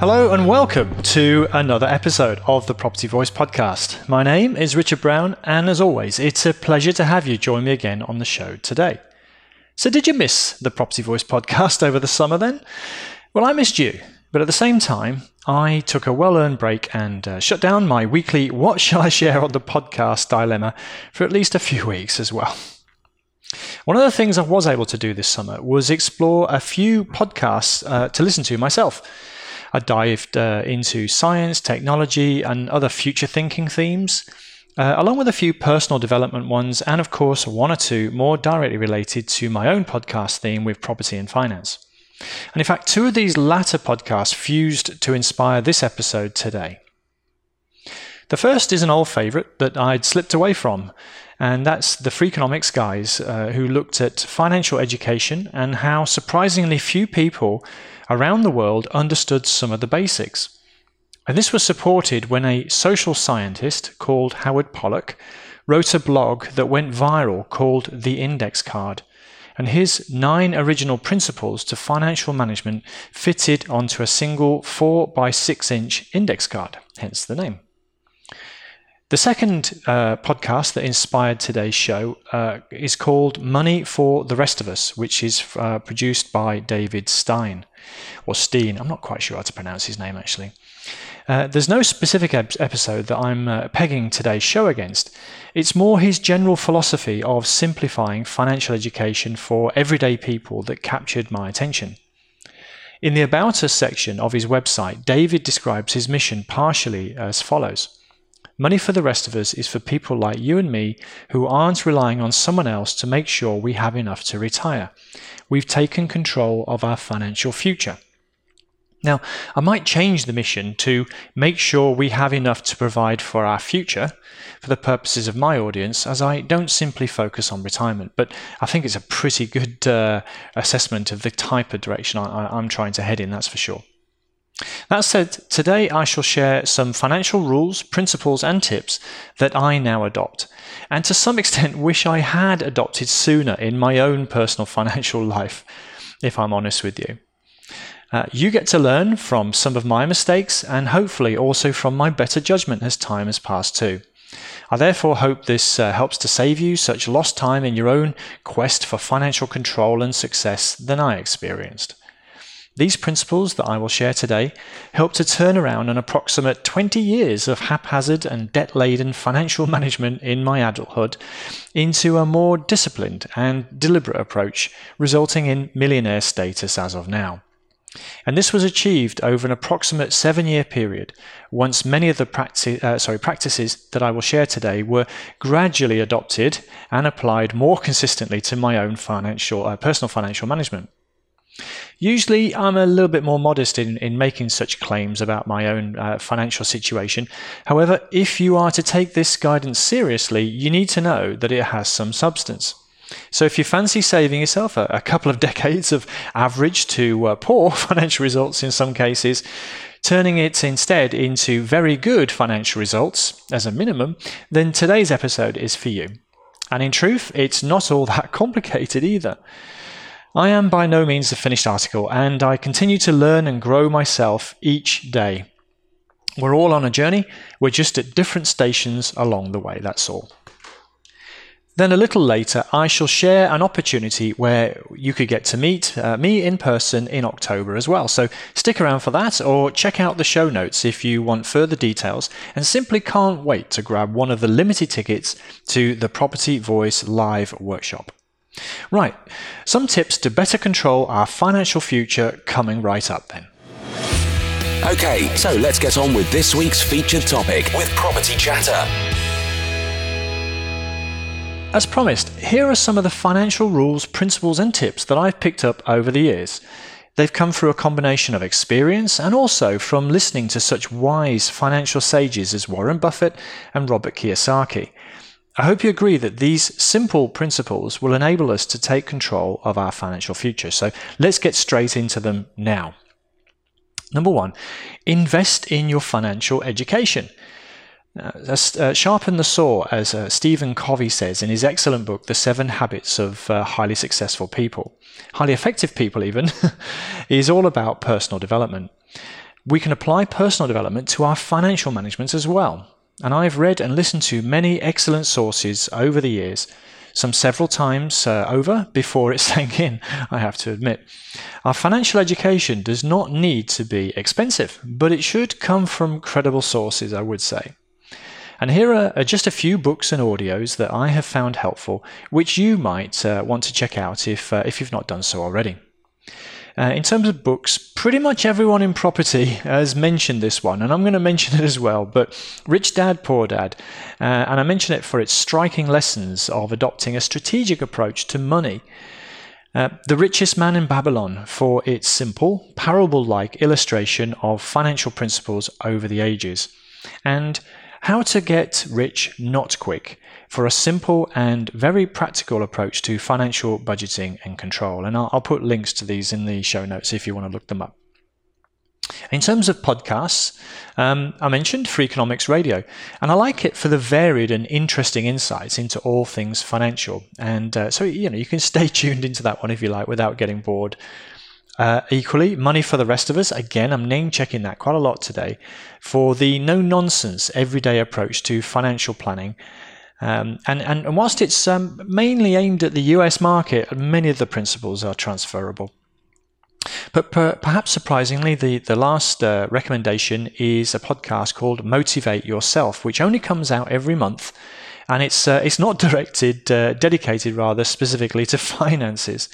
Hello and welcome to another episode of the Property Voice podcast. My name is Richard Brown, and as always, it's a pleasure to have you join me again on the show today. So, did you miss the Property Voice podcast over the summer then? Well, I missed you, but at the same time, I took a well earned break and uh, shut down my weekly What Shall I Share on the Podcast dilemma for at least a few weeks as well. One of the things I was able to do this summer was explore a few podcasts uh, to listen to myself. I dived uh, into science, technology, and other future thinking themes, uh, along with a few personal development ones, and of course, one or two more directly related to my own podcast theme with property and finance. And in fact, two of these latter podcasts fused to inspire this episode today. The first is an old favourite that I'd slipped away from, and that's the Freakonomics guys uh, who looked at financial education and how surprisingly few people around the world understood some of the basics. And this was supported when a social scientist called Howard Pollack wrote a blog that went viral called The Index Card. And his nine original principles to financial management fitted onto a single 4 by 6 inch index card, hence the name. The second uh, podcast that inspired today's show uh, is called Money for the Rest of Us, which is uh, produced by David Stein, or Steen. I'm not quite sure how to pronounce his name actually. Uh, there's no specific ep- episode that I'm uh, pegging today's show against. It's more his general philosophy of simplifying financial education for everyday people that captured my attention. In the About Us section of his website, David describes his mission partially as follows. Money for the rest of us is for people like you and me who aren't relying on someone else to make sure we have enough to retire. We've taken control of our financial future. Now, I might change the mission to make sure we have enough to provide for our future for the purposes of my audience, as I don't simply focus on retirement. But I think it's a pretty good uh, assessment of the type of direction I, I'm trying to head in, that's for sure. That said, today I shall share some financial rules, principles, and tips that I now adopt, and to some extent wish I had adopted sooner in my own personal financial life, if I'm honest with you. Uh, you get to learn from some of my mistakes and hopefully also from my better judgment as time has passed too. I therefore hope this uh, helps to save you such lost time in your own quest for financial control and success than I experienced. These principles that I will share today help to turn around an approximate 20 years of haphazard and debt laden financial management in my adulthood into a more disciplined and deliberate approach, resulting in millionaire status as of now. And this was achieved over an approximate seven year period, once many of the practi- uh, sorry, practices that I will share today were gradually adopted and applied more consistently to my own financial, uh, personal financial management. Usually, I'm a little bit more modest in, in making such claims about my own uh, financial situation. However, if you are to take this guidance seriously, you need to know that it has some substance. So, if you fancy saving yourself a, a couple of decades of average to uh, poor financial results in some cases, turning it instead into very good financial results as a minimum, then today's episode is for you. And in truth, it's not all that complicated either. I am by no means a finished article, and I continue to learn and grow myself each day. We're all on a journey, we're just at different stations along the way, that's all. Then a little later, I shall share an opportunity where you could get to meet uh, me in person in October as well. So stick around for that or check out the show notes if you want further details and simply can't wait to grab one of the limited tickets to the Property Voice Live workshop. Right, some tips to better control our financial future coming right up then. Okay, so let's get on with this week's featured topic with Property Chatter. As promised, here are some of the financial rules, principles, and tips that I've picked up over the years. They've come through a combination of experience and also from listening to such wise financial sages as Warren Buffett and Robert Kiyosaki. I hope you agree that these simple principles will enable us to take control of our financial future. So let's get straight into them now. Number one, invest in your financial education. Uh, uh, sharpen the saw, as uh, Stephen Covey says in his excellent book, The Seven Habits of uh, Highly Successful People. Highly effective people, even, is all about personal development. We can apply personal development to our financial management as well. And I've read and listened to many excellent sources over the years, some several times uh, over before it sank in, I have to admit. Our financial education does not need to be expensive, but it should come from credible sources, I would say. And here are just a few books and audios that I have found helpful, which you might uh, want to check out if, uh, if you've not done so already. Uh, in terms of books, pretty much everyone in property has mentioned this one, and I'm going to mention it as well. But Rich Dad, Poor Dad, uh, and I mention it for its striking lessons of adopting a strategic approach to money. Uh, the Richest Man in Babylon for its simple, parable like illustration of financial principles over the ages. And how to Get Rich Not Quick for a simple and very practical approach to financial budgeting and control. And I'll, I'll put links to these in the show notes if you want to look them up. In terms of podcasts, um, I mentioned Freakonomics Radio, and I like it for the varied and interesting insights into all things financial. And uh, so, you know, you can stay tuned into that one if you like without getting bored. Uh, equally, money for the rest of us. Again, I'm name checking that quite a lot today for the no nonsense, everyday approach to financial planning. Um, and, and, whilst it's um, mainly aimed at the US market, many of the principles are transferable. But per, perhaps surprisingly, the, the last uh, recommendation is a podcast called Motivate Yourself, which only comes out every month. And it's, uh, it's not directed, uh, dedicated rather, specifically to finances.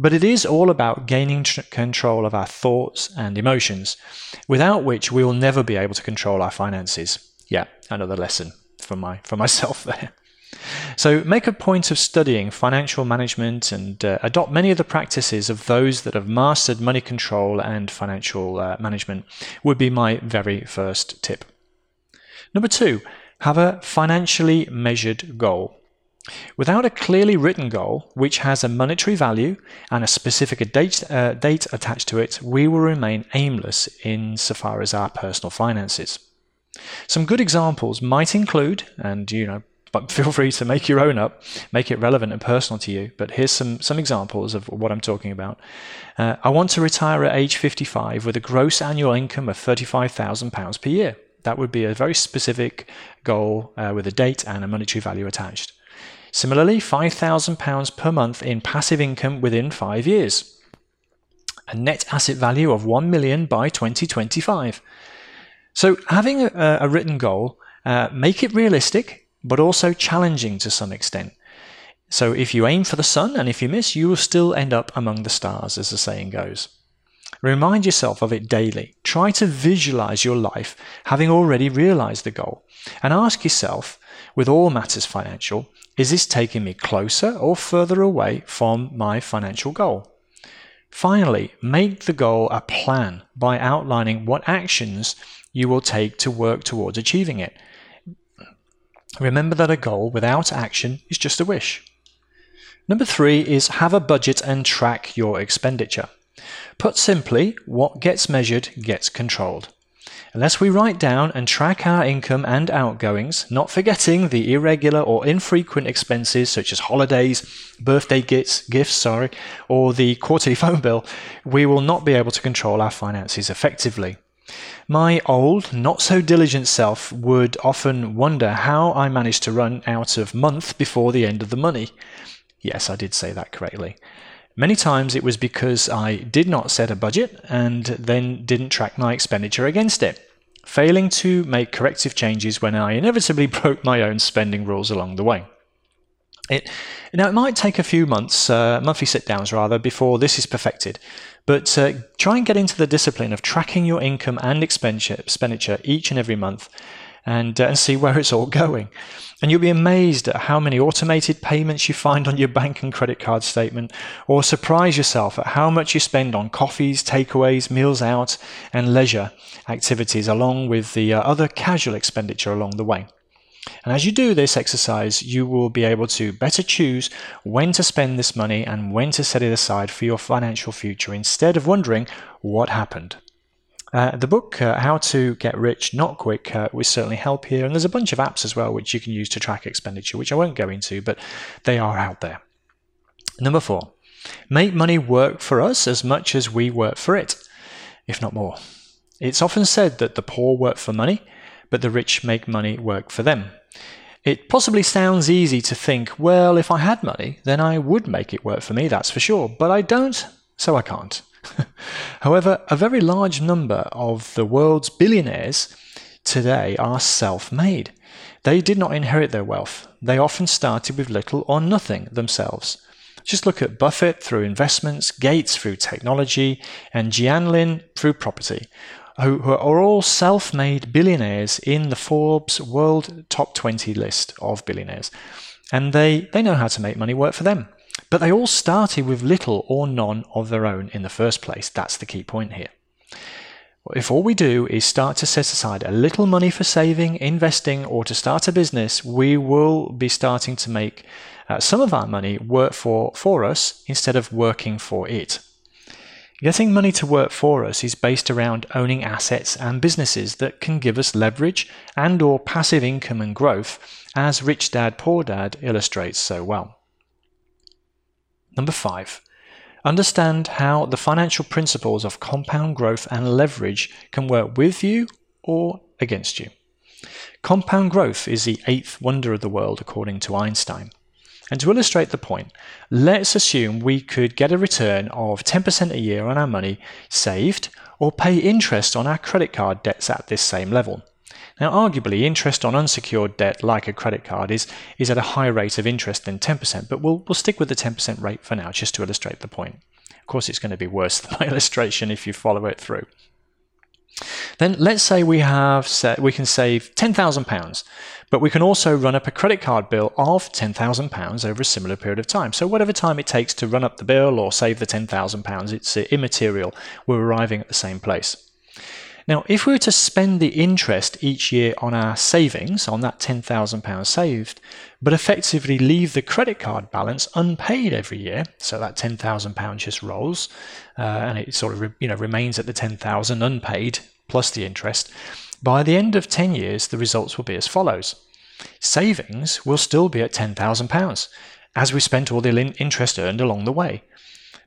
But it is all about gaining tr- control of our thoughts and emotions, without which we will never be able to control our finances. Yeah, another lesson for my for myself there. So make a point of studying financial management and uh, adopt many of the practices of those that have mastered money control and financial uh, management would be my very first tip. Number 2, have a financially measured goal. Without a clearly written goal, which has a monetary value and a specific date, uh, date attached to it, we will remain aimless insofar as our personal finances. Some good examples might include, and you know, but feel free to make your own up, make it relevant and personal to you. But here's some, some examples of what I'm talking about. Uh, I want to retire at age 55 with a gross annual income of £35,000 per year. That would be a very specific goal uh, with a date and a monetary value attached. Similarly, £5,000 per month in passive income within five years. A net asset value of 1 million by 2025. So having a, a written goal, uh, make it realistic, but also challenging to some extent. So if you aim for the sun and if you miss, you will still end up among the stars, as the saying goes. Remind yourself of it daily. Try to visualize your life having already realized the goal. And ask yourself, with all matters financial, is this taking me closer or further away from my financial goal? Finally, make the goal a plan by outlining what actions you will take to work towards achieving it. Remember that a goal without action is just a wish. Number three is have a budget and track your expenditure. Put simply, what gets measured gets controlled. Unless we write down and track our income and outgoings, not forgetting the irregular or infrequent expenses such as holidays, birthday gifts, gifts, sorry, or the quarterly phone bill, we will not be able to control our finances effectively. My old, not so diligent self would often wonder how I managed to run out of month before the end of the money. Yes, I did say that correctly. Many times it was because I did not set a budget and then didn't track my expenditure against it, failing to make corrective changes when I inevitably broke my own spending rules along the way. It, now, it might take a few months, uh, monthly sit downs rather, before this is perfected, but uh, try and get into the discipline of tracking your income and expenditure each and every month. And, uh, and see where it's all going. And you'll be amazed at how many automated payments you find on your bank and credit card statement, or surprise yourself at how much you spend on coffees, takeaways, meals out, and leisure activities, along with the uh, other casual expenditure along the way. And as you do this exercise, you will be able to better choose when to spend this money and when to set it aside for your financial future instead of wondering what happened. Uh, the book, uh, How to Get Rich Not Quick, uh, will certainly help here. And there's a bunch of apps as well which you can use to track expenditure, which I won't go into, but they are out there. Number four, make money work for us as much as we work for it, if not more. It's often said that the poor work for money, but the rich make money work for them. It possibly sounds easy to think, well, if I had money, then I would make it work for me, that's for sure. But I don't, so I can't. However, a very large number of the world's billionaires today are self made. They did not inherit their wealth. They often started with little or nothing themselves. Just look at Buffett through investments, Gates through technology, and Jianlin through property who, are all self made billionaires in the Forbes World Top 20 list of billionaires. And they, they know how to make money work for them. But they all started with little or none of their own in the first place. That's the key point here. If all we do is start to set aside a little money for saving, investing, or to start a business, we will be starting to make uh, some of our money work for, for us instead of working for it. Getting money to work for us is based around owning assets and businesses that can give us leverage and or passive income and growth, as Rich Dad Poor Dad illustrates so well. Number 5. Understand how the financial principles of compound growth and leverage can work with you or against you. Compound growth is the eighth wonder of the world according to Einstein. And to illustrate the point, let's assume we could get a return of 10% a year on our money saved or pay interest on our credit card debts at this same level. Now, arguably, interest on unsecured debt like a credit card is, is at a higher rate of interest than 10%, but we'll, we'll stick with the 10% rate for now just to illustrate the point. Of course, it's going to be worse than my illustration if you follow it through. Then let's say we have set, we can save £10,000 but we can also run up a credit card bill of £10,000 over a similar period of time. So, whatever time it takes to run up the bill or save the £10,000, it's immaterial. We're arriving at the same place. Now, if we were to spend the interest each year on our savings, on that £10,000 saved, but effectively leave the credit card balance unpaid every year, so that £10,000 just rolls uh, and it sort of you know remains at the 10,000 unpaid plus the interest, by the end of 10 years, the results will be as follows. Savings will still be at £10,000, as we spent all the interest earned along the way.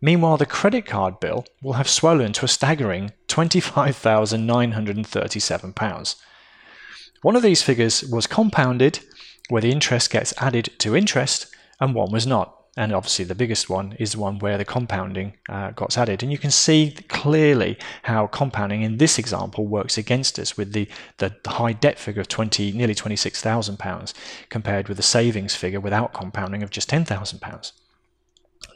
Meanwhile, the credit card bill will have swollen to a staggering £25,937. One of these figures was compounded, where the interest gets added to interest, and one was not and obviously the biggest one is the one where the compounding uh, got added. And you can see clearly how compounding in this example works against us with the, the, high debt figure of 20, nearly £26,000 compared with the savings figure without compounding of just £10,000.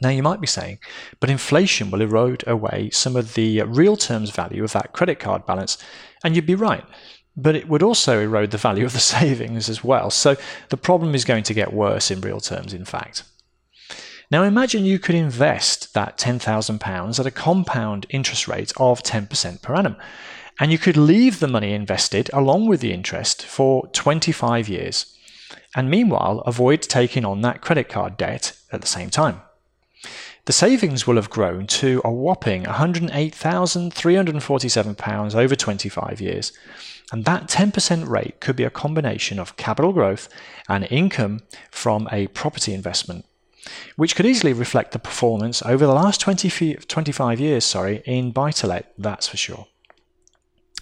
Now you might be saying, but inflation will erode away some of the real terms value of that credit card balance, and you'd be right. But it would also erode the value of the savings as well. So the problem is going to get worse in real terms, in fact. Now imagine you could invest that £10,000 at a compound interest rate of 10% per annum. And you could leave the money invested along with the interest for 25 years. And meanwhile, avoid taking on that credit card debt at the same time. The savings will have grown to a whopping £108,347 over 25 years. And that 10% rate could be a combination of capital growth and income from a property investment which could easily reflect the performance over the last 20, 25 years sorry, in buy-to-let, that's for sure.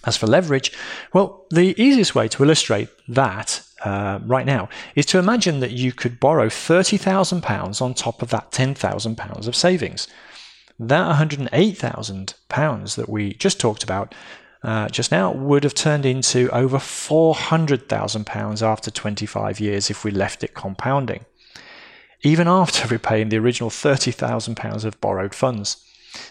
As for leverage, well, the easiest way to illustrate that uh, right now is to imagine that you could borrow £30,000 on top of that £10,000 of savings. That £108,000 that we just talked about uh, just now would have turned into over £400,000 after 25 years if we left it compounding even after repaying the original £30,000 of borrowed funds.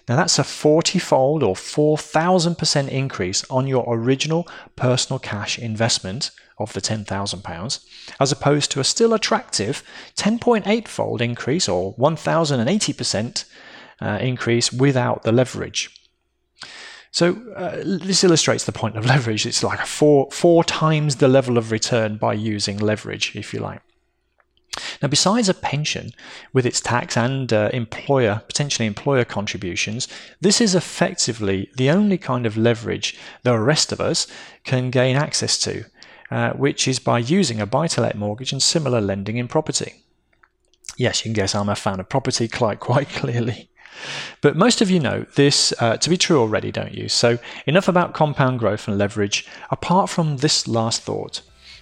Now, that's a 40 fold or 4,000% increase on your original personal cash investment of the £10,000, as opposed to a still attractive 10.8 fold increase or 1,080% uh, increase without the leverage. So uh, this illustrates the point of leverage. It's like four four times the level of return by using leverage, if you like. Now, besides a pension with its tax and uh, employer, potentially employer contributions, this is effectively the only kind of leverage the rest of us can gain access to, uh, which is by using a buy to let mortgage and similar lending in property. Yes, you can guess I'm a fan of property quite, quite clearly. But most of you know this uh, to be true already, don't you? So, enough about compound growth and leverage, apart from this last thought.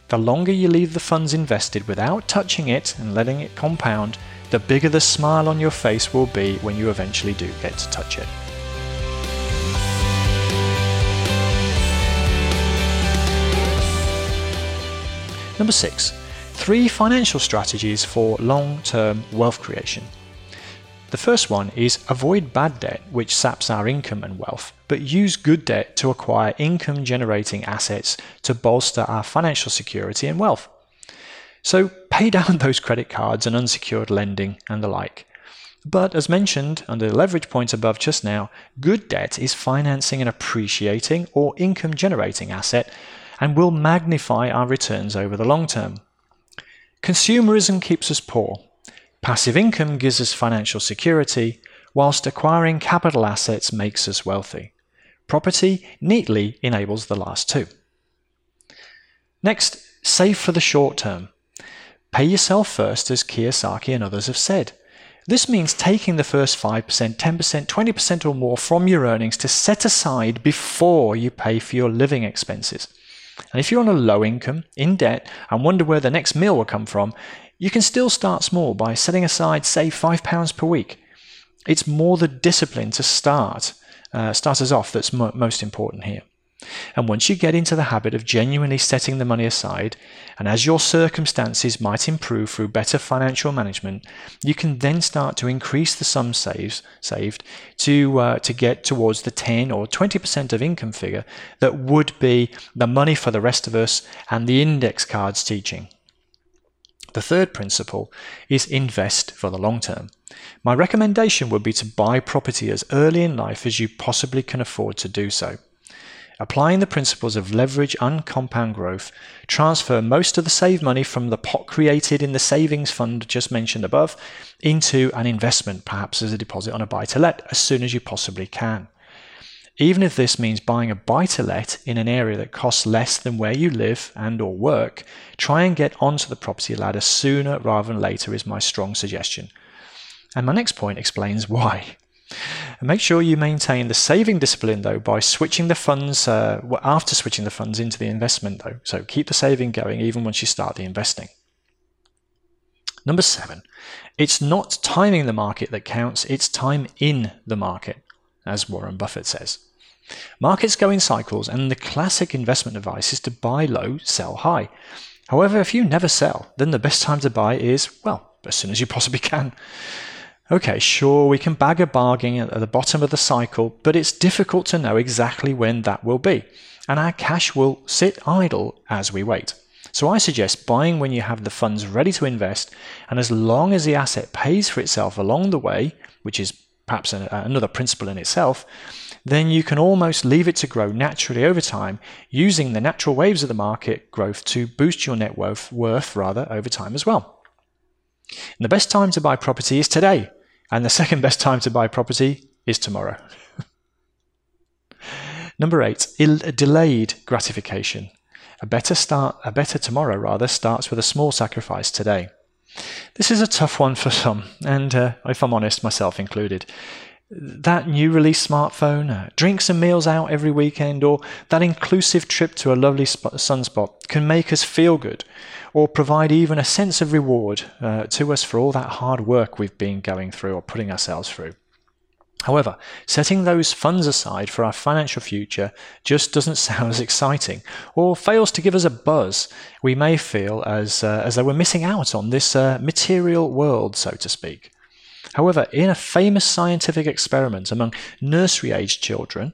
The longer you leave the funds invested without touching it and letting it compound, the bigger the smile on your face will be when you eventually do get to touch it. Number six, three financial strategies for long term wealth creation. The first one is avoid bad debt, which saps our income and wealth, but use good debt to acquire income generating assets to bolster our financial security and wealth. So pay down those credit cards and unsecured lending and the like. But as mentioned under the leverage point above just now, good debt is financing an appreciating or income generating asset and will magnify our returns over the long term. Consumerism keeps us poor, Passive income gives us financial security, whilst acquiring capital assets makes us wealthy. Property neatly enables the last two. Next, save for the short term. Pay yourself first, as Kiyosaki and others have said. This means taking the first 5%, 10%, 20% or more from your earnings to set aside before you pay for your living expenses. And if you're on a low income, in debt, and wonder where the next meal will come from, you can still start small by setting aside, say, £5 per week. It's more the discipline to start, uh, start us off that's mo- most important here. And once you get into the habit of genuinely setting the money aside, and as your circumstances might improve through better financial management, you can then start to increase the sum saves, saved to, uh, to get towards the 10 or 20% of income figure that would be the money for the rest of us and the index cards teaching. The third principle is invest for the long term. My recommendation would be to buy property as early in life as you possibly can afford to do so. Applying the principles of leverage and compound growth, transfer most of the saved money from the pot created in the savings fund just mentioned above into an investment, perhaps as a deposit on a buy to let, as soon as you possibly can. Even if this means buying a buy-to-let in an area that costs less than where you live and or work, try and get onto the property ladder sooner rather than later is my strong suggestion. And my next point explains why. Make sure you maintain the saving discipline though by switching the funds uh, after switching the funds into the investment though. So keep the saving going even once you start the investing. Number seven, it's not timing the market that counts, it's time in the market as Warren Buffett says. Markets go in cycles, and the classic investment advice is to buy low, sell high. However, if you never sell, then the best time to buy is, well, as soon as you possibly can. Okay, sure, we can bag a bargain at the bottom of the cycle, but it's difficult to know exactly when that will be, and our cash will sit idle as we wait. So I suggest buying when you have the funds ready to invest, and as long as the asset pays for itself along the way, which is perhaps a, another principle in itself, then you can almost leave it to grow naturally over time using the natural waves of the market growth to boost your net worth, worth rather over time as well. And the best time to buy property is today, and the second best time to buy property is tomorrow. Number eight, delayed gratification. A better start, a better tomorrow rather, starts with a small sacrifice today. This is a tough one for some, and uh, if I'm honest, myself included. That new release smartphone, uh, drinks and meals out every weekend, or that inclusive trip to a lovely spot, sunspot can make us feel good, or provide even a sense of reward uh, to us for all that hard work we've been going through or putting ourselves through. However, setting those funds aside for our financial future just doesn't sound as exciting, or fails to give us a buzz. We may feel as, uh, as though we're missing out on this uh, material world, so to speak. However, in a famous scientific experiment among nursery aged children,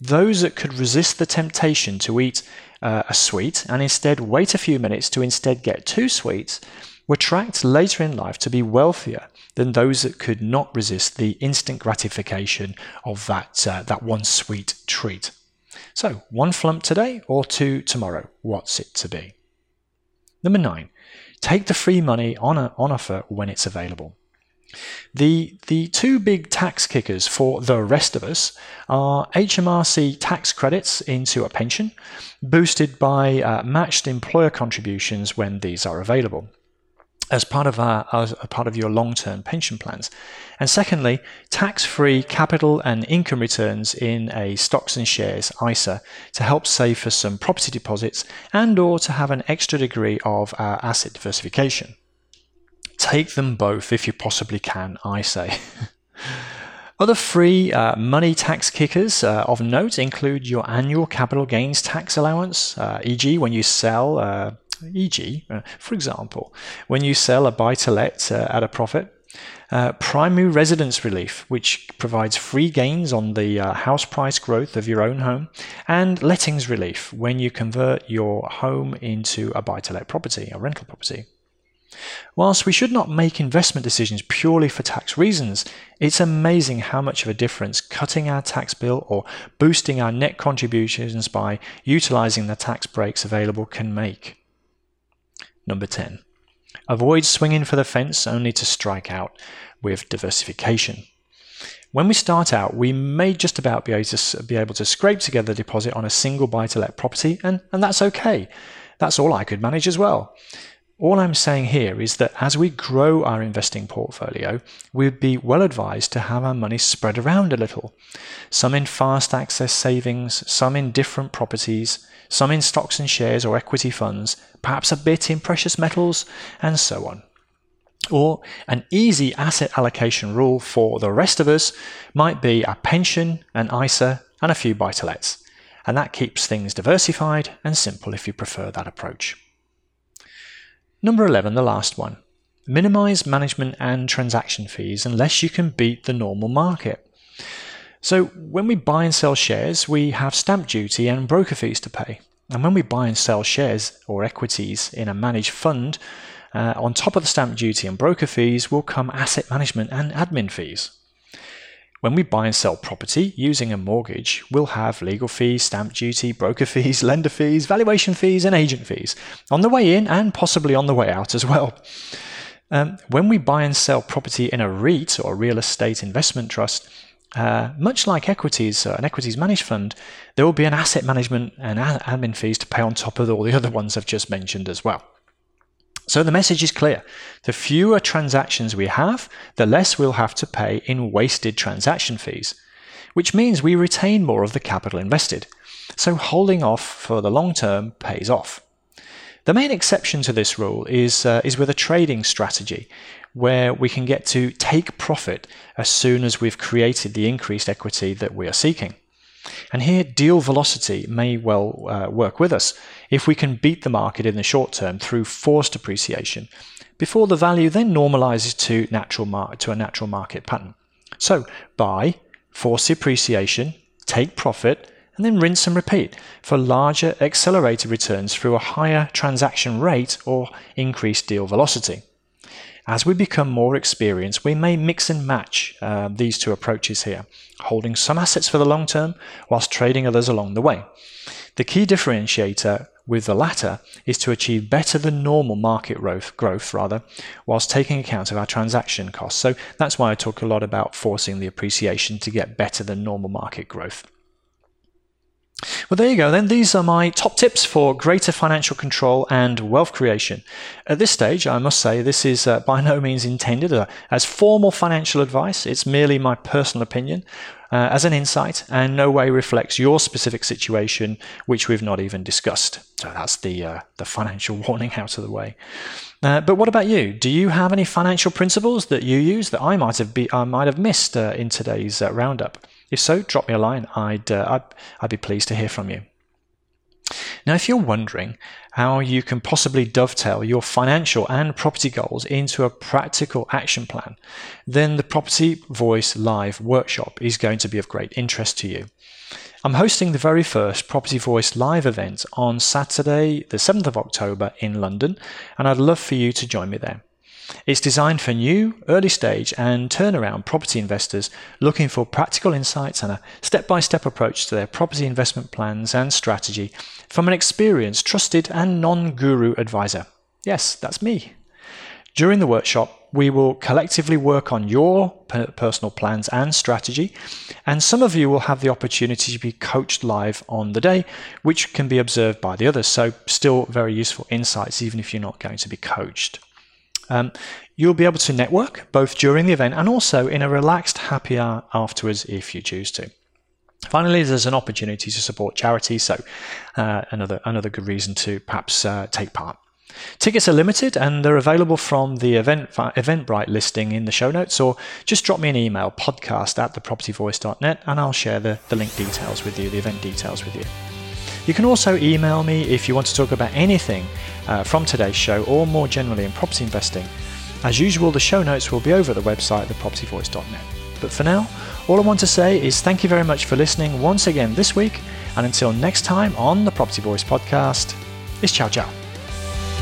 those that could resist the temptation to eat uh, a sweet and instead wait a few minutes to instead get two sweets were tracked later in life to be wealthier than those that could not resist the instant gratification of that, uh, that one sweet treat. So, one flump today or two tomorrow. What's it to be? Number nine, take the free money on, a, on offer when it's available. The, the two big tax kickers for the rest of us are HMRC tax credits into a pension, boosted by uh, matched employer contributions when these are available as part of our, as part of your long-term pension plans. And secondly, tax-free capital and income returns in a stocks and shares ISA to help save for some property deposits and or to have an extra degree of uh, asset diversification. Take them both if you possibly can, I say. Other free uh, money tax kickers uh, of note include your annual capital gains tax allowance, uh, e.g., when you sell uh, e.g., uh, for example, when you sell a buy to let uh, at a profit, primary residence relief, which provides free gains on the house price growth of your own home, and lettings relief when you convert your home into a buy to let property, a rental property. Whilst we should not make investment decisions purely for tax reasons, it's amazing how much of a difference cutting our tax bill or boosting our net contributions by utilizing the tax breaks available can make. Number 10. Avoid swinging for the fence only to strike out with diversification. When we start out, we may just about be able to, be able to scrape together a deposit on a single buy to let property, and, and that's okay. That's all I could manage as well. All I'm saying here is that as we grow our investing portfolio, we'd be well advised to have our money spread around a little. Some in fast access savings, some in different properties, some in stocks and shares or equity funds, perhaps a bit in precious metals, and so on. Or an easy asset allocation rule for the rest of us might be a pension, an ISA, and a few buy to lets. And that keeps things diversified and simple if you prefer that approach. Number 11, the last one. Minimize management and transaction fees unless you can beat the normal market. So when we buy and sell shares, we have stamp duty and broker fees to pay. And when we buy and sell shares or equities in a managed fund, uh, on top of the stamp duty and broker fees will come asset management and admin fees. When we buy and sell property using a mortgage, we'll have legal fees, stamp duty, broker fees, lender fees, valuation fees, and agent fees on the way in and possibly on the way out as well. Um, when we buy and sell property in a REIT or a real estate investment trust, uh, much like equities, uh, an equities managed fund, there will be an asset management and admin fees to pay on top of all the other ones I've just mentioned as well. So the message is clear. The fewer transactions we have, the less we'll have to pay in wasted transaction fees, which means we retain more of the capital invested. So holding off for the long term pays off. The main exception to this rule is, uh, is with a trading strategy, where we can get to take profit as soon as we've created the increased equity that we are seeking. And here, deal velocity may well uh, work with us if we can beat the market in the short term through forced appreciation, before the value then normalizes to, natural mar- to a natural market pattern. So, buy, force the appreciation, take profit, and then rinse and repeat for larger accelerated returns through a higher transaction rate or increased deal velocity. As we become more experienced, we may mix and match uh, these two approaches here, holding some assets for the long term whilst trading others along the way. The key differentiator with the latter is to achieve better than normal market growth, growth rather, whilst taking account of our transaction costs. So that's why I talk a lot about forcing the appreciation to get better than normal market growth. Well, there you go. Then these are my top tips for greater financial control and wealth creation. At this stage, I must say this is uh, by no means intended uh, as formal financial advice. It's merely my personal opinion uh, as an insight and no way reflects your specific situation, which we've not even discussed. So that's the, uh, the financial warning out of the way. Uh, but what about you? Do you have any financial principles that you use that I might have, be, I might have missed uh, in today's roundup? If so, drop me a line. I'd, uh, I'd, I'd be pleased to hear from you. Now, if you're wondering how you can possibly dovetail your financial and property goals into a practical action plan, then the Property Voice Live workshop is going to be of great interest to you. I'm hosting the very first Property Voice live event on Saturday, the 7th of October in London, and I'd love for you to join me there. It's designed for new, early stage, and turnaround property investors looking for practical insights and a step by step approach to their property investment plans and strategy from an experienced, trusted, and non guru advisor. Yes, that's me. During the workshop, we will collectively work on your personal plans and strategy, and some of you will have the opportunity to be coached live on the day, which can be observed by the others. So, still very useful insights, even if you're not going to be coached. Um, you'll be able to network both during the event and also in a relaxed happy hour afterwards if you choose to. Finally, there's an opportunity to support charity, so uh, another another good reason to perhaps uh, take part. Tickets are limited and they're available from the event, Eventbrite listing in the show notes, or just drop me an email, podcast at thepropertyvoice.net, and I'll share the, the link details with you, the event details with you. You can also email me if you want to talk about anything uh, from today's show or more generally in property investing. As usual, the show notes will be over at the website, thepropertyvoice.net. But for now, all I want to say is thank you very much for listening once again this week, and until next time on the Property Voice podcast, it's ciao ciao.